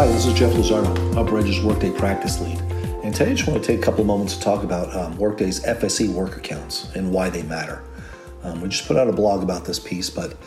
Hi, this is Jeff Luzardo, UpperEdge's Workday Practice Lead. And today I just want to take a couple moments to talk about um, Workday's FSE work accounts and why they matter. Um, we just put out a blog about this piece, but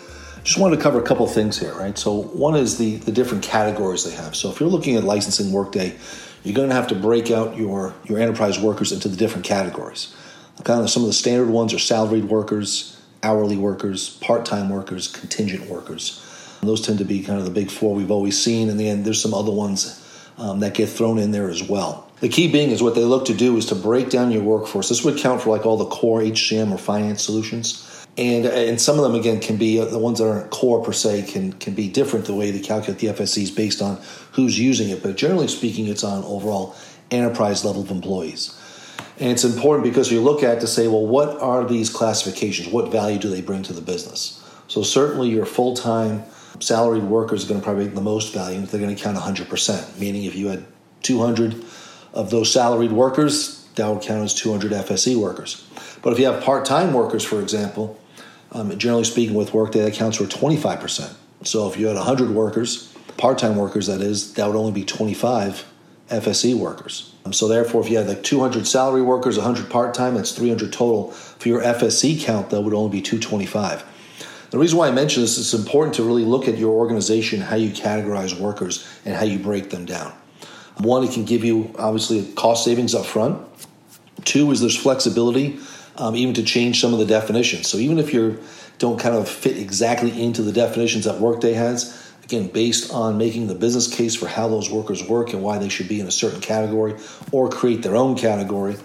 just wanted to cover a couple things here, right? So one is the, the different categories they have. So if you're looking at licensing Workday, you're going to have to break out your, your enterprise workers into the different categories. Kind of some of the standard ones are salaried workers, hourly workers, part-time workers, contingent workers. Those tend to be kind of the big four we've always seen. And then there's some other ones um, that get thrown in there as well. The key being is what they look to do is to break down your workforce. This would count for like all the core HCM or finance solutions. And, and some of them again can be uh, the ones that aren't core per se can can be different the way they calculate the FSEs based on who's using it. But generally speaking, it's on overall enterprise level of employees. And it's important because you look at to say, well, what are these classifications? What value do they bring to the business? So certainly your full time salaried workers are going to probably make the most value. if They're going to count 100%, meaning if you had 200 of those salaried workers, that would count as 200 FSE workers. But if you have part time workers, for example, um, generally speaking, with Workday, that counts for 25%. So if you had 100 workers, part time workers, that is, that would only be 25 FSE workers. Um, so therefore, if you had like 200 salary workers, 100 part time, that's 300 total. For your FSE count, that would only be 225. The reason why I mention this is it's important to really look at your organization, how you categorize workers, and how you break them down. One, it can give you obviously cost savings up front. Two is there's flexibility, um, even to change some of the definitions. So even if you don't kind of fit exactly into the definitions that Workday has, again, based on making the business case for how those workers work and why they should be in a certain category, or create their own category,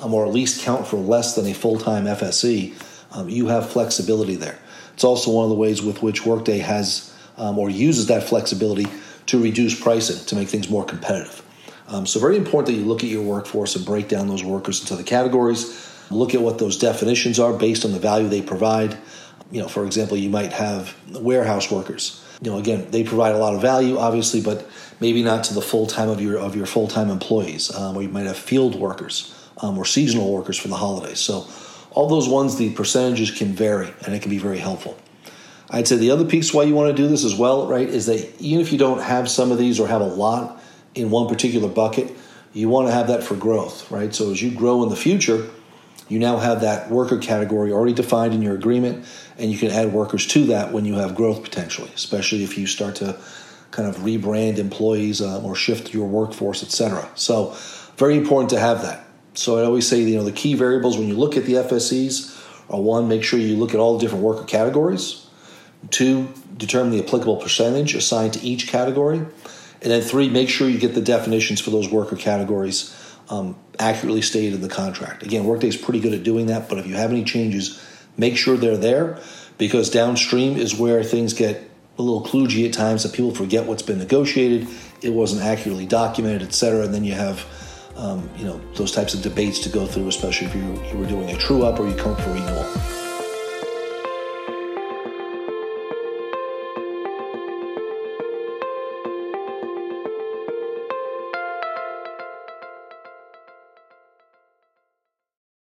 um, or at least count for less than a full time FSE, um, you have flexibility there. It's also one of the ways with which Workday has um, or uses that flexibility to reduce pricing to make things more competitive. Um, so, very important that you look at your workforce and break down those workers into the categories. Look at what those definitions are based on the value they provide. You know, for example, you might have warehouse workers. You know, again, they provide a lot of value, obviously, but maybe not to the full time of your of your full time employees. Um, or you might have field workers um, or seasonal workers for the holidays. So, all those ones, the percentages can vary and it can be very helpful. I'd say the other piece why you want to do this as well, right, is that even if you don't have some of these or have a lot in one particular bucket, you want to have that for growth, right? So as you grow in the future, you now have that worker category already defined in your agreement, and you can add workers to that when you have growth potentially, especially if you start to kind of rebrand employees uh, or shift your workforce, etc. So, very important to have that. So I always say, you know, the key variables when you look at the FSEs are one, make sure you look at all the different worker categories. Two, determine the applicable percentage assigned to each category. And then three, make sure you get the definitions for those worker categories um, accurately stated in the contract. Again, Workday is pretty good at doing that, but if you have any changes, make sure they're there because downstream is where things get a little kludgy at times that people forget what's been negotiated, it wasn't accurately documented, et cetera, and then you have um, you know those types of debates to go through, especially if you, you were doing a true up or you come for renewal.